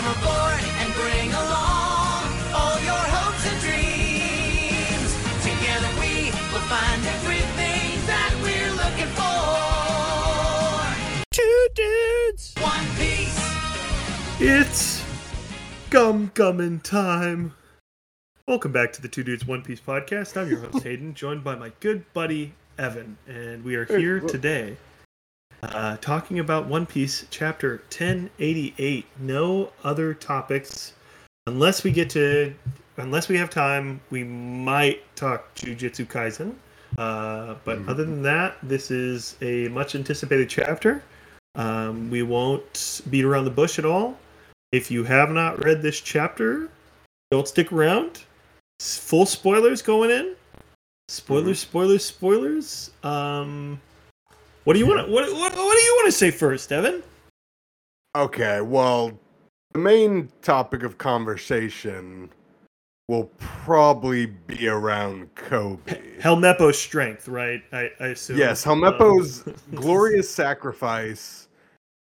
Come aboard and bring along all your hopes and dreams. Together we will find everything that we're looking for. Two dudes. One Piece. It's gum gumming time. Welcome back to the Two Dudes One Piece podcast. I'm your host Hayden, joined by my good buddy Evan, and we are here today uh, talking about One Piece chapter 1088. No other topics, unless we get to, unless we have time, we might talk Jujutsu Kaisen. Uh, but other than that, this is a much anticipated chapter. Um, we won't beat around the bush at all. If you have not read this chapter, don't stick around. Full spoilers going in. Spoilers, spoilers, spoilers. Um, what do you want to what, what what do you want to say first, Evan? Okay, well, the main topic of conversation will probably be around Kobe. Helmeppo's strength, right? I, I assume. Yes, Um, Helmeppo's glorious sacrifice,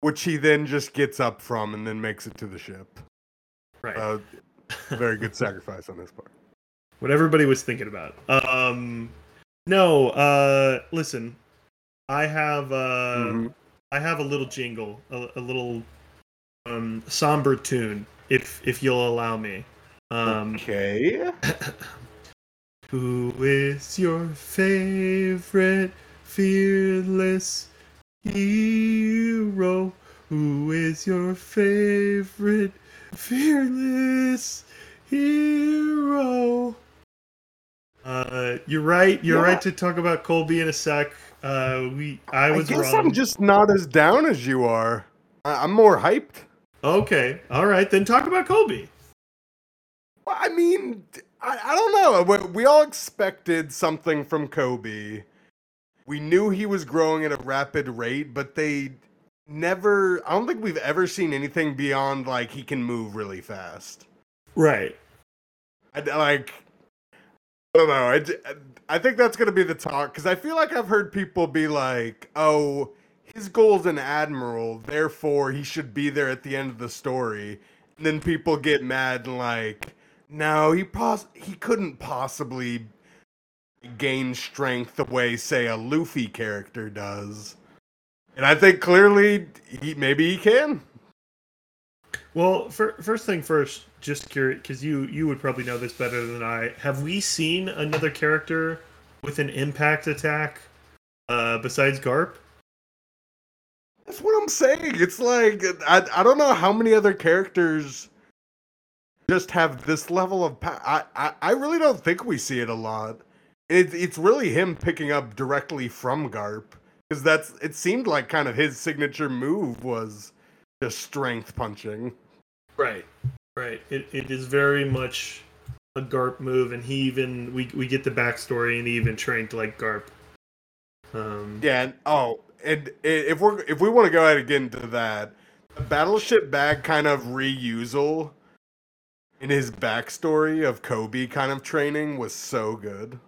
which he then just gets up from and then makes it to the ship. right. Uh, very good sacrifice on his part. what everybody was thinking about. Um, no, uh, listen, I have uh, Mhm. I have a little jingle, a, a little um, somber tune, if if you'll allow me. Um, Okay. who is your favorite fearless hero? Who is your favorite fearless hero? Uh, you're right. You're Yeah. right to talk about Colby in a sec. Uh, we I I guess wrong. I'm just not as down as you are. I- I'm more hyped. Okay, all right. Then talk about Kobe. Well, I mean, I, I don't know. We, we all expected something from Kobe. We knew he was growing at a rapid rate, but they never. I don't think we've ever seen anything beyond like he can move really fast. Right. I, like, I don't know. i think that's gonna be the talk because I feel like I've heard people be like, "Oh, his goal's an admiral, therefore he should be there at the end of the story." And then people get mad and like, "No, he pos- he couldn't possibly gain strength the way, say, a Luffy character does." And I think clearly he maybe he can. Well, fir- first thing first, just curious because you you would probably know this better than I. Have we seen another character with an impact attack uh, besides Garp? That's what I'm saying. It's like I I don't know how many other characters just have this level of power. I, I I really don't think we see it a lot. It, it's really him picking up directly from Garp because that's it seemed like kind of his signature move was just strength punching. Right. Right. It, it is very much a Garp move, and he even we we get the backstory, and he even trained like Garp. Um, Yeah. And, oh, and if we're if we want to go ahead and get into that, the battleship bag kind of reusal in his backstory of Kobe kind of training was so good.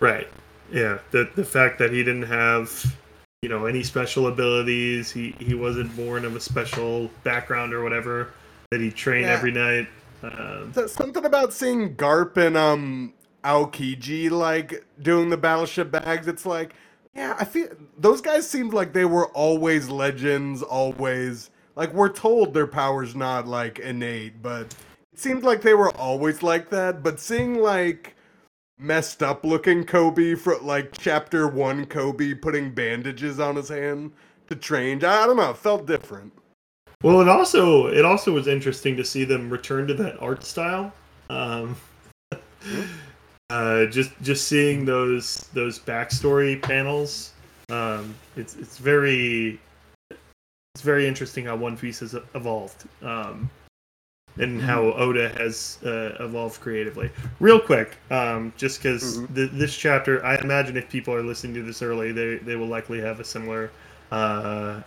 Right. Yeah. The the fact that he didn't have you know any special abilities, he he wasn't born of a special background or whatever. That he trained Yeah. every night. Um, Th- Something about seeing Garp and um Aokiji like doing the battleship bags. It's like, yeah, I feel those guys seemed like they were always legends, always like we're told their powers not like innate, but it seemed like they were always like that. But seeing like messed up looking Kobe for like chapter one Kobe putting bandages on his hand to train, I don't know, it felt different. Well, it also it also was interesting to see them return to that art style. Um, uh, just just seeing those those backstory panels, um, it's it's very it's very interesting how One Piece has evolved, um, and how Oda has uh, evolved creatively. Real quick, um, just because Mhm. th- this chapter, I imagine if people are listening to this early, they they will likely have a similar. Uh,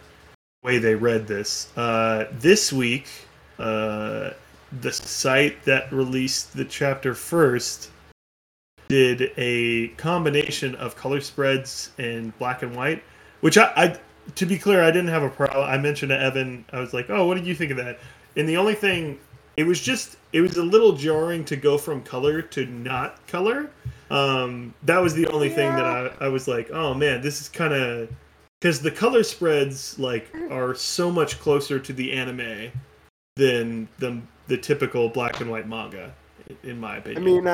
way they read this. Uh, this week, uh, the site that released the chapter first did a combination of color spreads and black and white, which I, I to be clear, I didn't have a problem. I mentioned to Evan, I was like, "Oh, what did you think of that?" and the only thing it was just it was a little jarring to go from color to not color. Um, that was the only thing that I, I was like, oh man, this is kind of because the color spreads like are so much closer to the anime than the the typical black and white manga, in my opinion. I mean,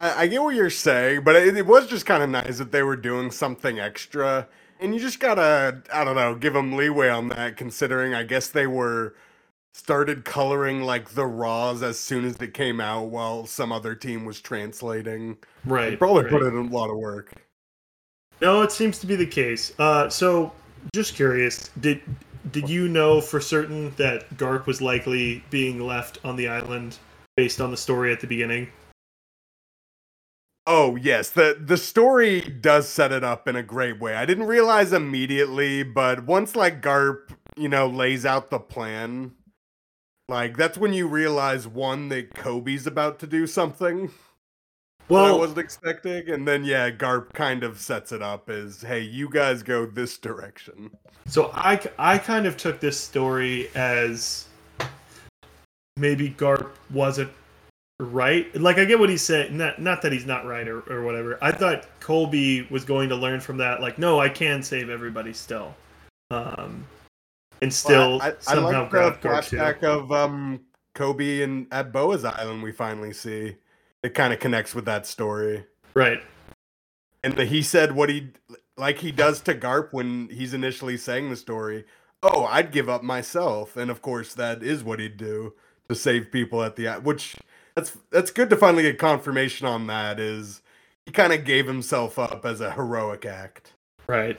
I, I get what you're saying, but it, it was just kind of nice that they were doing something extra, and you just gotta, I don't know, give them leeway on that, considering I guess they were started coloring like the raws as soon as it came out, while some other team was translating. They right, probably right. put in a lot of work. No, it seems to be the case. Uh, so, just curious, did did you know for certain that Garp was likely being left on the island based on the story at the beginning? Oh yes, the the story does set it up in a great way. I didn't realize immediately, but once like Garp, you know, lays out the plan, like that's when you realize one that Kobe's about to do something that I wasn't expecting, and then yeah, Garp kind of sets it up as, hey, you guys go this direction. so I I kind of took this story as maybe Garp wasn't right. Like I get what he's saying. Not not that he's not right or, or whatever. I thought Colby was going to learn from that. Like, no, I can save everybody still. Um, and still Well, I, I, I somehow like the grab Garp too. flashback of um Kobe and at Boa's Island we finally see. It kind of connects with that story. Right. And the, he said what he like he does to Garp when he's initially saying the story. Oh, I'd give up myself, and of course that is what he'd do to save people at the which that's that's good to finally get confirmation on that. Is he kind of gave himself up as a heroic act? Right.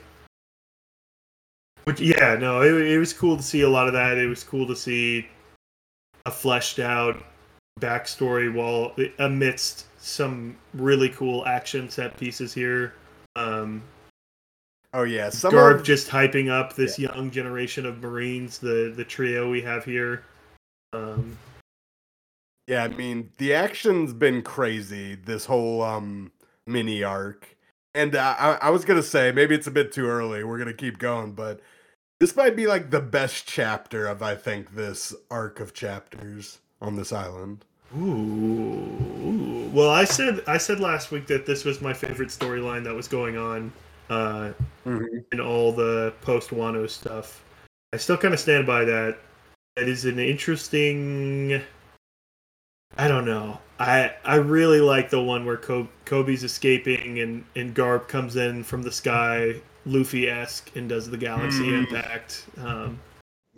Which yeah, no, it, it was cool to see a lot of that. It was cool to see a fleshed out backstory while amidst some really cool action set pieces here. Um, Oh yeah, some Garp of, just hyping up this young generation of Marines, the the trio we have here. Um, Yeah, I mean, the action's been crazy this whole um mini arc. And uh, I I was going to say maybe it's a bit too early. We're going to keep going, but this might be like the best chapter of I think this arc of chapters on this island. Ooh, well, I said I said last week that this was my favorite storyline that was going on. Uh, and all the post Wano stuff. I still kind of stand by that. It is an interesting. I don't know. I I really like the one where Kobe, Kobe's escaping and and Garp comes in from the sky, Luffy esque, and does the galaxy Mm. impact. Um,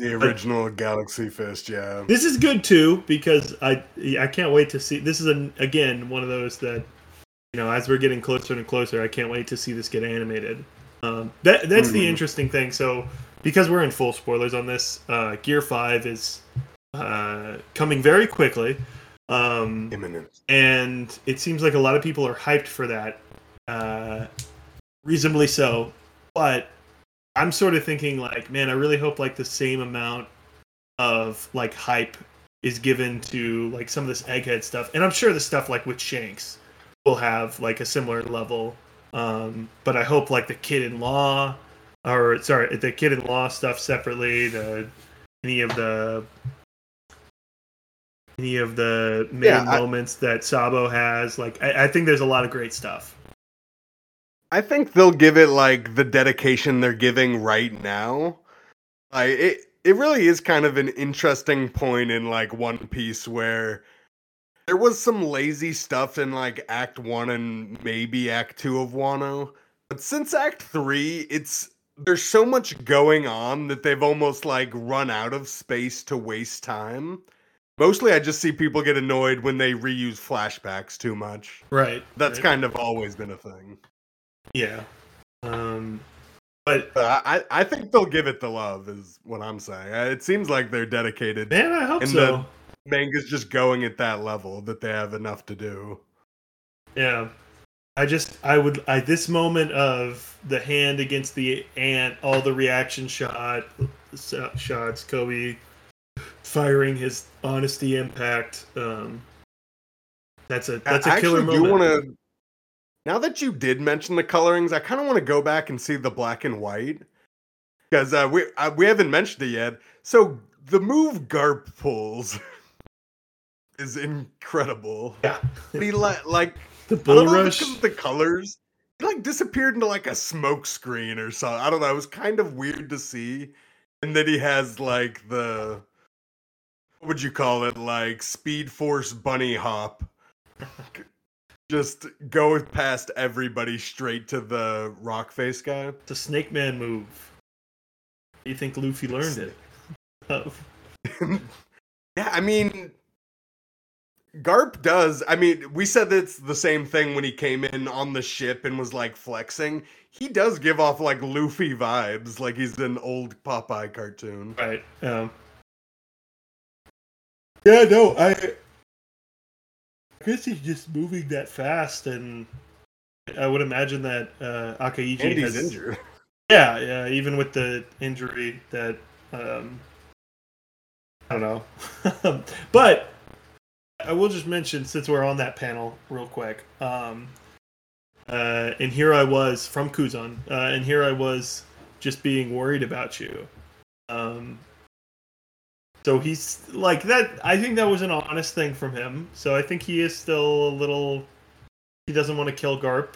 The original Galaxy Fist, yeah. this is good too because I I can't wait to see. This is an again one of those that you know as we're getting closer and closer, I can't wait to see this get animated. Um, that that's the Mhm. interesting thing. So because we're in full spoilers on this, uh, Gear Five is uh, coming very quickly, um, Imminent. and it seems like a lot of people are hyped for that, uh, reasonably so. But I'm sort of thinking like, man, I really hope like the same amount of like hype is given to like some of this egghead stuff, and I'm sure the stuff like with Shanks will have like a similar level. Um, but I hope like the kid in law, or sorry, the kid in law stuff separately. The any of the any of the main Yeah, I- moments that Sabo has. Like I, I think there's a lot of great stuff. I think they'll give it like the dedication they're giving right now. Like it it really is kind of an interesting point in like One Piece where there was some lazy stuff in like Act 1 and maybe Act 2 of Wano. But since Act 3, it's there's so much going on that they've almost like run out of space to waste time. Mostly I just see people get annoyed when they reuse flashbacks too much. Right. That's right. kind of always been a thing. Yeah. Um, but But I, I think they'll give it the love, is what I'm saying. Uh, It seems like they're dedicated. man, I hope And so. Manga's just going at that level that they have enough to do. Yeah. I just I would I this moment of the hand against the ant, all the reaction shot shots, Kobe firing his honesty impact. Um, that's a that's a I killer moment. do want to. Now that you did mention the colorings, I kind of want to go back and see the black and white because uh, we uh, we haven't mentioned it yet. So the move Garp pulls is incredible. Yeah. He like like The bull don't know if rush. it's 'cause of the colors. He like disappeared into like a smoke screen or something. I don't know. It was kind of weird to see. And then he has like the what would you call it? Like Speed Force bunny hop. Just go past everybody straight to the rock face guy. It's a Snake Man move. You think Luffy learned it? Oh, yeah, I mean, Garp does. I mean, we said it's the same thing when he came in on the ship and was like flexing. He does give off like Luffy vibes, like he's an old Popeye cartoon. right. Um, yeah, no, I, I guess he's just moving that fast, and I would imagine that uh, he's has injured. Yeah, yeah. Even with the injury that um, I don't know, but I will just mention since we're on that panel real quick. Um, uh, and here I was from Kuzan, uh, and here I was just being worried about you. Um, so he's like that. I think that was an honest thing from him. So I think he is still a little. He doesn't want to kill Garp.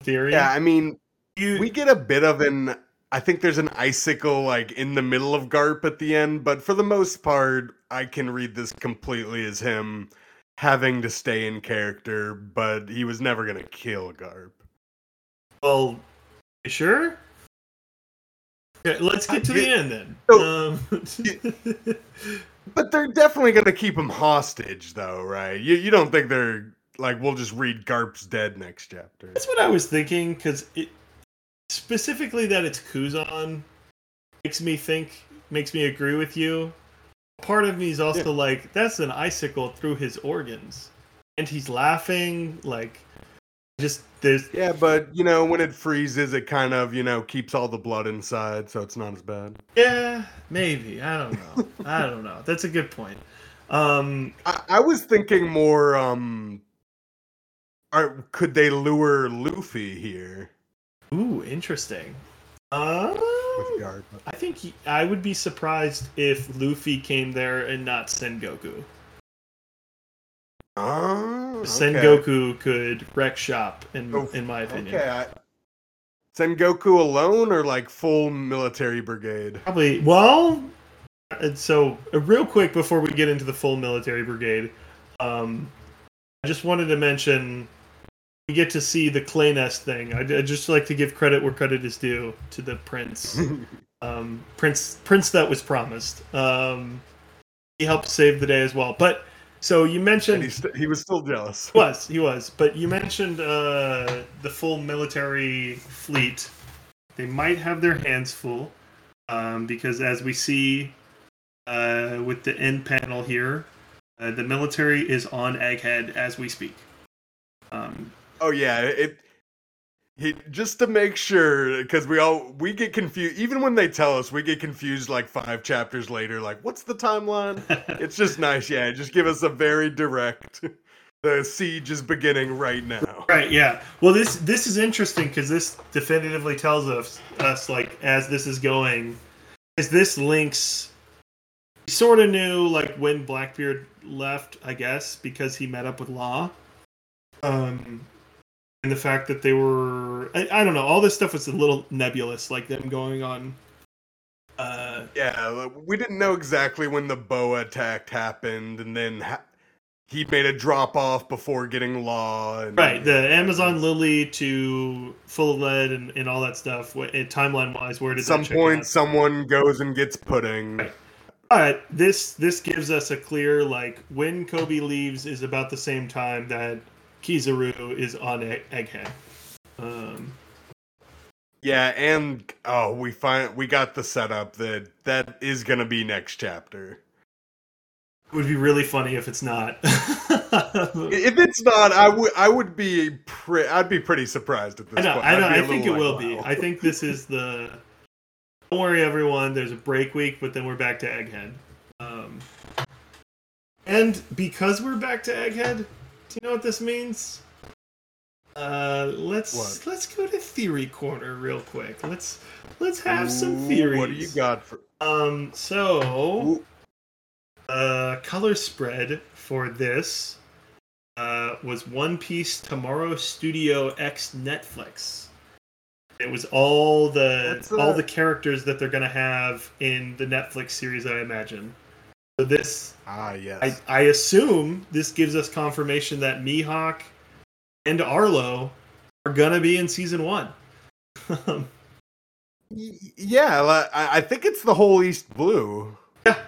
Theory. Yeah, I mean, You, we get a bit of an. I think there's an icicle like in the middle of Garp at the end, but for the most part, I can read this completely as him having to stay in character, but he was never gonna kill Garp. Well, you sure? Okay, let's get to the end then. So- Um, But they're definitely gonna keep him hostage, though, right? You you don't think they're like we'll just read Garp's dead next chapter? that's what I was thinking because it specifically that it's Kuzan makes me think, makes me agree with you. Part of me is also like, that's an icicle through his organs, and he's laughing like, just there's Yeah, but you know when it freezes, it kind of you know keeps all the blood inside, so it's not as bad. yeah, maybe I don't know, I don't know. That's a good point. Um, I, I was thinking more. um are, Could they lure Luffy here ooh, interesting. Uh, with Garp? I think he, I would be surprised if Luffy came there and not Sengoku. Okay. Sengoku could wreck shop, in Oh, in my opinion. Okay, I, Sengoku alone or like full military brigade? Probably. Well, and so uh, real quick before we get into the full military brigade, um, I just wanted to mention we get to see the clay nest thing. I'd, I'd just like to give credit where credit is due to the prince. um, prince prince that was promised. Um, he helped save the day as well. But so you mentioned he, st- he was still jealous. He was he was, but you mentioned uh, the full military fleet. They might have their hands full um, because, as we see uh, with the end panel here, uh, the military is on Egghead as we speak. Um, Oh yeah, it. He just to make sure because we all we get confused even when they tell us we get confused like five chapters later like what's the timeline it's just nice yeah just give us a very direct the siege is beginning right now Right. Yeah. Well, this this is interesting because this definitively tells us us like as this is going, as this links. We sort of knew like when Blackbeard left, I guess, because he met up with Law. Um, the fact that they were, I, I don't know, all this stuff was a little nebulous, like them going on. Uh, yeah we didn't know exactly when the boa attack happened and then ha- he made a drop off before getting law and right, the Amazon Lily to full of lead and, and all that stuff. Timeline wise, where did at some point out? someone goes and gets pudding Right. But this this gives us a clear like when Kobe leaves is about the same time that Kizaru is on Egg- Egghead. Um, Yeah, and oh, we find we got the setup that that is gonna be next chapter. it would be really funny if it's not. If it's not, I would I would be pre- I'd be pretty surprised at this I know, point. I know. I'd be a I think it little will like, be. I think this is the. Don't worry, everyone. There's a break week, but then we're back to Egghead. Um, and because we're back to Egghead, do you know what this means? Uh, let's What? let's go to theory corner real quick. Let's let's have some Ooh, theories. What do you got for? Um, so Ooh, uh, color spread for this uh, was One Piece Tomorrow Studio X Netflix. It was all the That's, all the characters that they're gonna have in the Netflix series, I imagine. So this, ah, yes. I, I assume, this gives us confirmation that Mihawk and Arlong are gonna be in season one. Yeah, I, I think it's the whole East Blue. Yeah.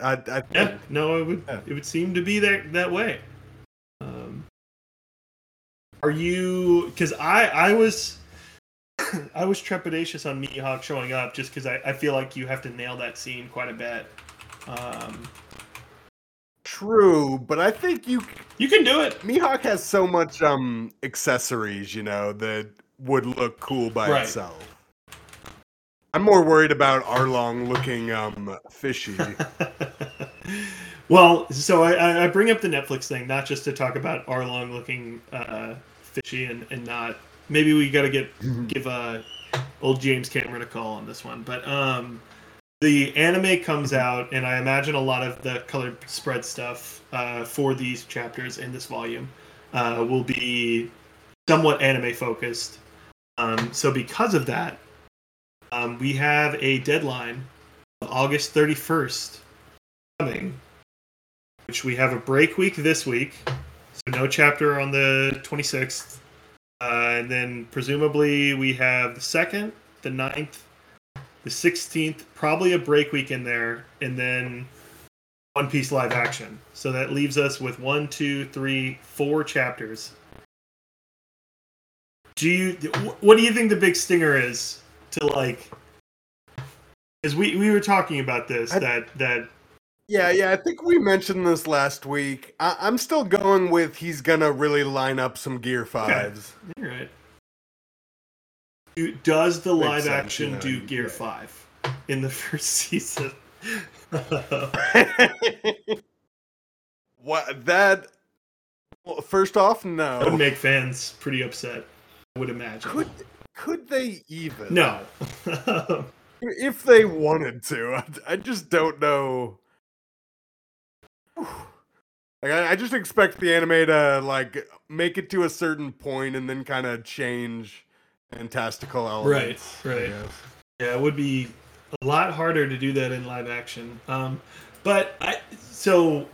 I, I. Yeah, no, it would Yeah. it would seem to be that that way. Um, are you? Because I I was I was trepidatious on Mihawk showing up just because I, I feel like you have to nail that scene quite a bit. Um, True, but I think you you can do it. Mihawk has so much um accessories, you know, that would look cool by Right. itself. I'm more worried about Arlong looking um fishy. well, so I- I, bring up the Netflix thing not just to talk about Arlong looking uh, fishy and, and not. Maybe we got to get give uh, old James Cameron a call on this one, but um, the anime comes out, and I imagine a lot of the color spread stuff uh, for these chapters in this volume uh, will be somewhat anime focused. Um, so because of that, um, we have a deadline of August 31st coming, which we have a break week this week, so no chapter on the 26th. Uh, and then presumably we have the 2nd, the 9th, the 16th, probably a break week in there, and then One Piece live action. So that leaves us with one, two, three, four chapters. Do you? What do you think the big stinger is to like? Because we we were talking about this I- that that yeah, yeah, I think we mentioned this last week. I- I'm still going with he's gonna really line up some Gear Fives. All right. Do- Does the Makes live sense, action you know, do Gear yeah. Five in the first season? what that? Well, first off, no. that would make fans pretty upset. I would imagine. Could could they even? no. if they wanted to. I, I just don't know. Like, I, I just expect the anime to like make it to a certain point and then kind of change fantastical elements. I right. Yeah, it would be a lot harder to do that in live action. Um, but I so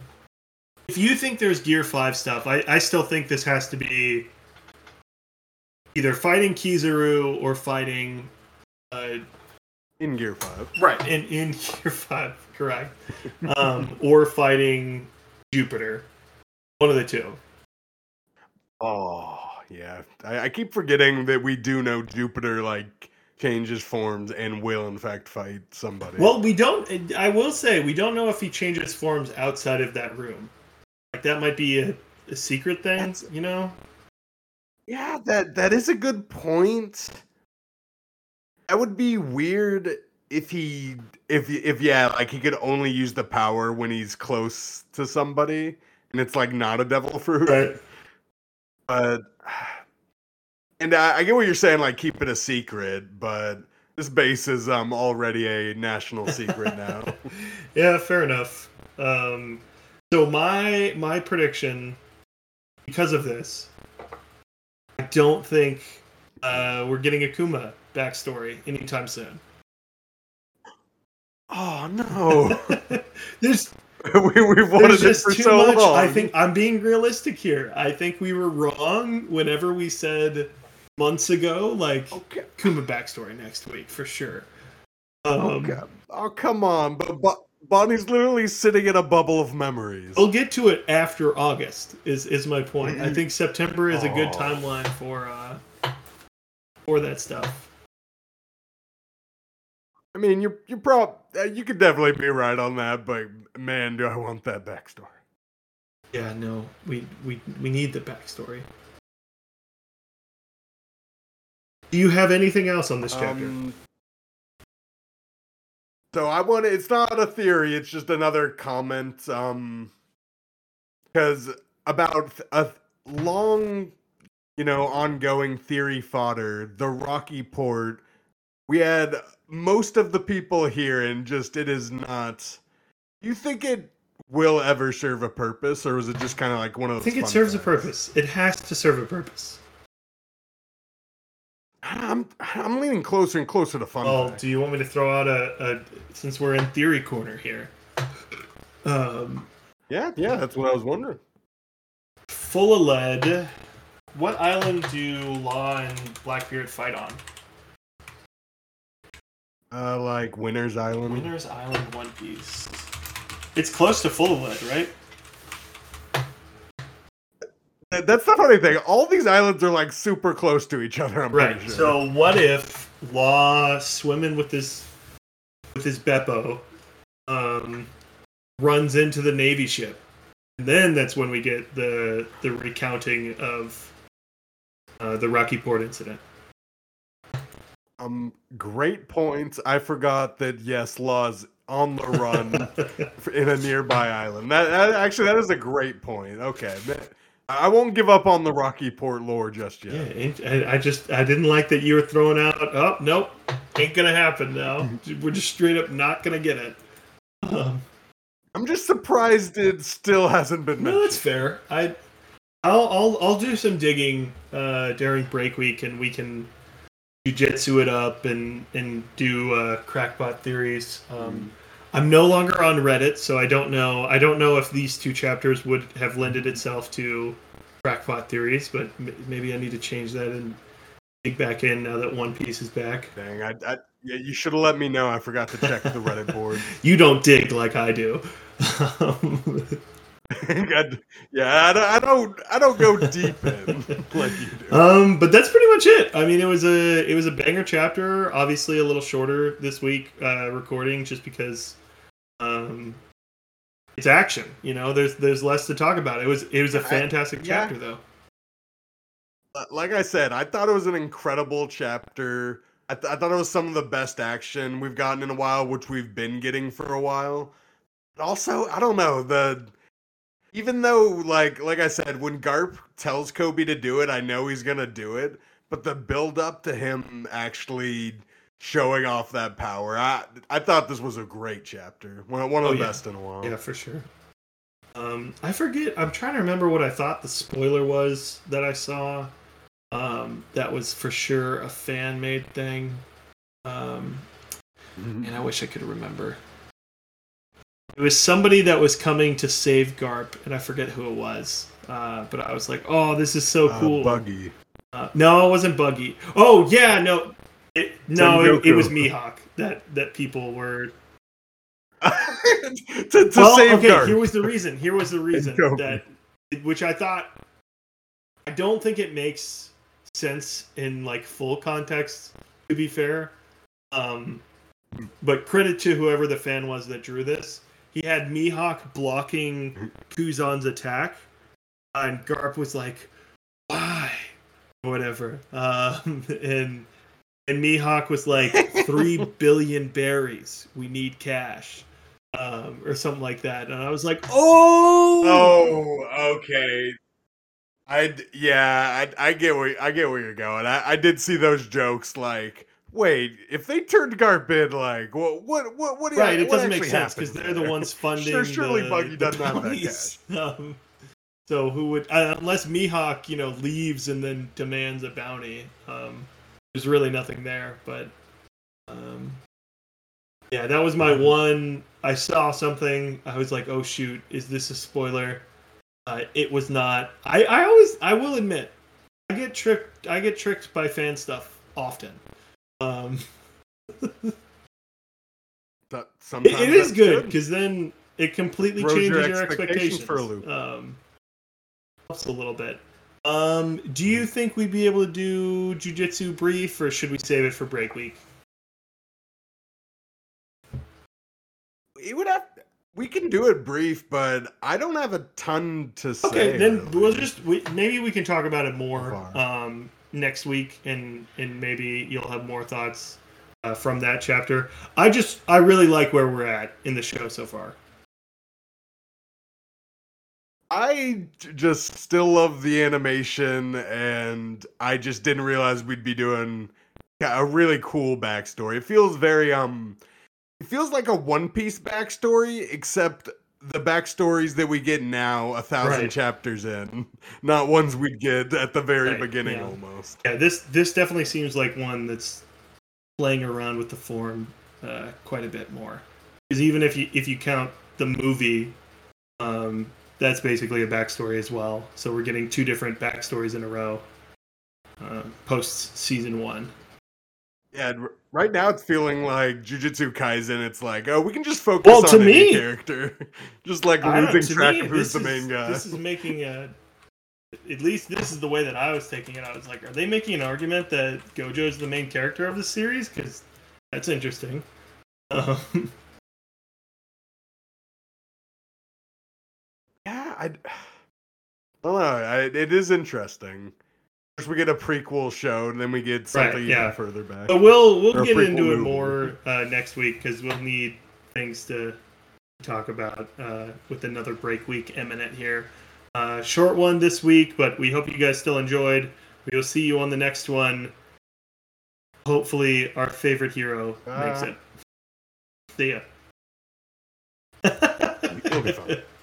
if you think there's Gear Five stuff, I, I still think this has to be either fighting Kizaru or fighting uh, In Gear Five. right in in Gear Five, correct, um, or fighting Jupiter. One of the two. Oh yeah, I, I keep forgetting that we do know Jupiter like changes forms and will in fact fight somebody. Well, we don't. I will say we don't know if he changes forms outside of that room. Like that might be a, a secret thing, That's- you know. Yeah, that that is a good point. That would be weird if he if if yeah, like he could only use the power when he's close to somebody and it's like not a devil fruit. Right. But and I, I get what you're saying, like keep it a secret, but this base is um already a national secret now. yeah, fair enough. Um, so my my prediction, because of this, I don't think uh, we're getting a Kuma backstory anytime soon. oh no. There's we we've wanted it for so much. long. I think I'm being realistic here. I think we were wrong whenever we said months ago, like Okay. Kuma backstory next week for sure. Um, Okay. Oh come on, but, but Bonnie's literally sitting in a bubble of memories. We'll get to it after August. Is is my point? I think September is a good Oh. timeline for uh for that stuff. I mean, you're you're prob uh, you could definitely be right on that, but man, do I want that backstory. Yeah, no, we we we need the backstory. Do you have anything else on this chapter? Um, so I want to. It's not a theory. It's just another comment. Um, because about a long you know, ongoing theory fodder, the Rocky Port. We had most of the people here, and just it is not. You think it will ever serve a purpose, or was it just kind of like one of I those? think it serves a purpose. It has to serve a purpose. I'm I'm leaning closer and closer to fun. Well, do you want me to throw out a, a since we're in theory corner here? Um, yeah, yeah, that's what I was wondering. full of lead. What island do Law and Blackbeard fight on? Uh, like Winter's Island. Winner's Island, One Piece. It's close to full of right? That's the funny thing. All these islands are like super close to each other. I'm Right. sure. So what if Law swimming with his with his Bepo um, runs into the Navy ship, and then that's when we get the the recounting of uh, the Rocky Port incident. Um, great points. I forgot that yes, Law's on the run in a nearby island. That, that actually that is a great point. Okay, I won't give up on the Rocky Port lore just yet. ain't- I, I just I didn't like that you were throwing out. Oh nope, ain't gonna happen now. We're just straight up not gonna get it. Um, I'm just surprised it still hasn't been No, mentioned. that's fair. I, I'll I'll I'll do some digging uh, during break week, and we can jujitsu it up and and do uh, crackpot theories. Um, I'm no longer on Reddit, so I don't know. I don't know if these two chapters would have lended itself to crackpot theories, but m- maybe I need to change that and dig back in now that One Piece is back. Dang, I, I yeah, you should have let me know. I forgot to check the Reddit board. You don't dig like I do. Yeah, I don't, I don't, I don't go deep in like you do. Um, but that's pretty much it. I mean, it was a it was a banger chapter. Obviously, a little shorter this week uh, recording, just because um, it's action. You know, there's there's less to talk about. It was it was a I- fantastic yeah. chapter, though. Uh, like I said, I thought it was an incredible chapter. I, th- I thought it was some of the best action we've gotten in a while, which we've been getting for a while. But also, I don't know the. Even though, like, like I said, when Garp tells Kobe to do it, I know he's gonna do it. But the build up to him actually showing off that power, I I thought this was a great chapter. One, one of Oh, the yeah. best in a while. Yeah, for sure. Um, I forget. I'm trying to remember what I thought the spoiler was that I saw. Um, that was for sure a fan made thing. Um, Mhm. and I wish I could remember. It was somebody that was coming to save Garp, and I forget who it was. Uh, but I was like, "Oh, this is so Uh, cool." Buggy. Uh, no, it wasn't Buggy. Oh yeah, no, it, no, it, it was Mihawk that that people were. to to well, save okay, Garp. here was the reason. Here was the reason that, which I thought, I don't think it makes sense in like full context. To be fair, um, but credit to whoever the fan was that drew this. He had Mihawk blocking Kuzan's attack, and Garp was like, "Why?" Whatever. Um, and and Mihawk was like, three billion berries. We need cash." Um, or something like that, and I was like, "Oh, Oh, okay. I yeah, I, I get where I get where you're going. I, I did see those jokes. Like, wait, if they turned Garp in, like, what what what what? do you- right it what doesn't make sense because they're the ones funding Sure, surely the, Buggy doesn't have that um, so who would uh, unless mihawk you know leaves and then demands a bounty um, there's really nothing there but um, yeah that was my one i saw something i was like oh shoot is this a spoiler? Uh, it was not. I i always i will admit i get tricked i get tricked by fan stuff often um That- It, sometimes it is good because then it completely Throws your changes your expectations expectations for a loop. Um, helps a little bit. Um, do you think we'd be able to do jujitsu brief, or should we save it for break week? It would have. We can do it brief, but I don't have a ton to say. Okay, then really. we'll just we, maybe we can talk about it more um, next week, and and maybe you'll have more thoughts uh, from that chapter. I just I really like where we're at in the show so far. I just still love the animation, and I just didn't realize we'd be doing a really cool backstory. It feels very um, it feels like a One Piece backstory, except the backstories that we get now, a thousand Right. chapters in, not ones we'd get at the very Right, beginning, yeah. almost. Yeah, this this definitely seems like one that's playing around with the form uh, quite a bit more. Because even if you if you count the movie, um, that's basically a backstory as well. So we're getting two different backstories in a row um, post season one. Yeah, right now it's feeling like Jujutsu Kaisen. It's like, oh, we can just focus Well, on to any me- character, just like I don't know, losing track me, of who's the is- main guy. This is making a. At least this is the way that I was taking it. I was like, are they making an argument that Gojo is the main character of the series? Because that's interesting. Um, Yeah, I, I don't know. I, it is interesting. First, we get a prequel show, and then we get something yeah. even further back. But we'll we'll Or get into it movie. more uh, next week because we'll need things to talk about uh, with another break week imminent here. Uh, short one this week, but we hope you guys still enjoyed. We will see you on the next one. Hopefully, our favorite hero makes it. See ya. It'll be fun.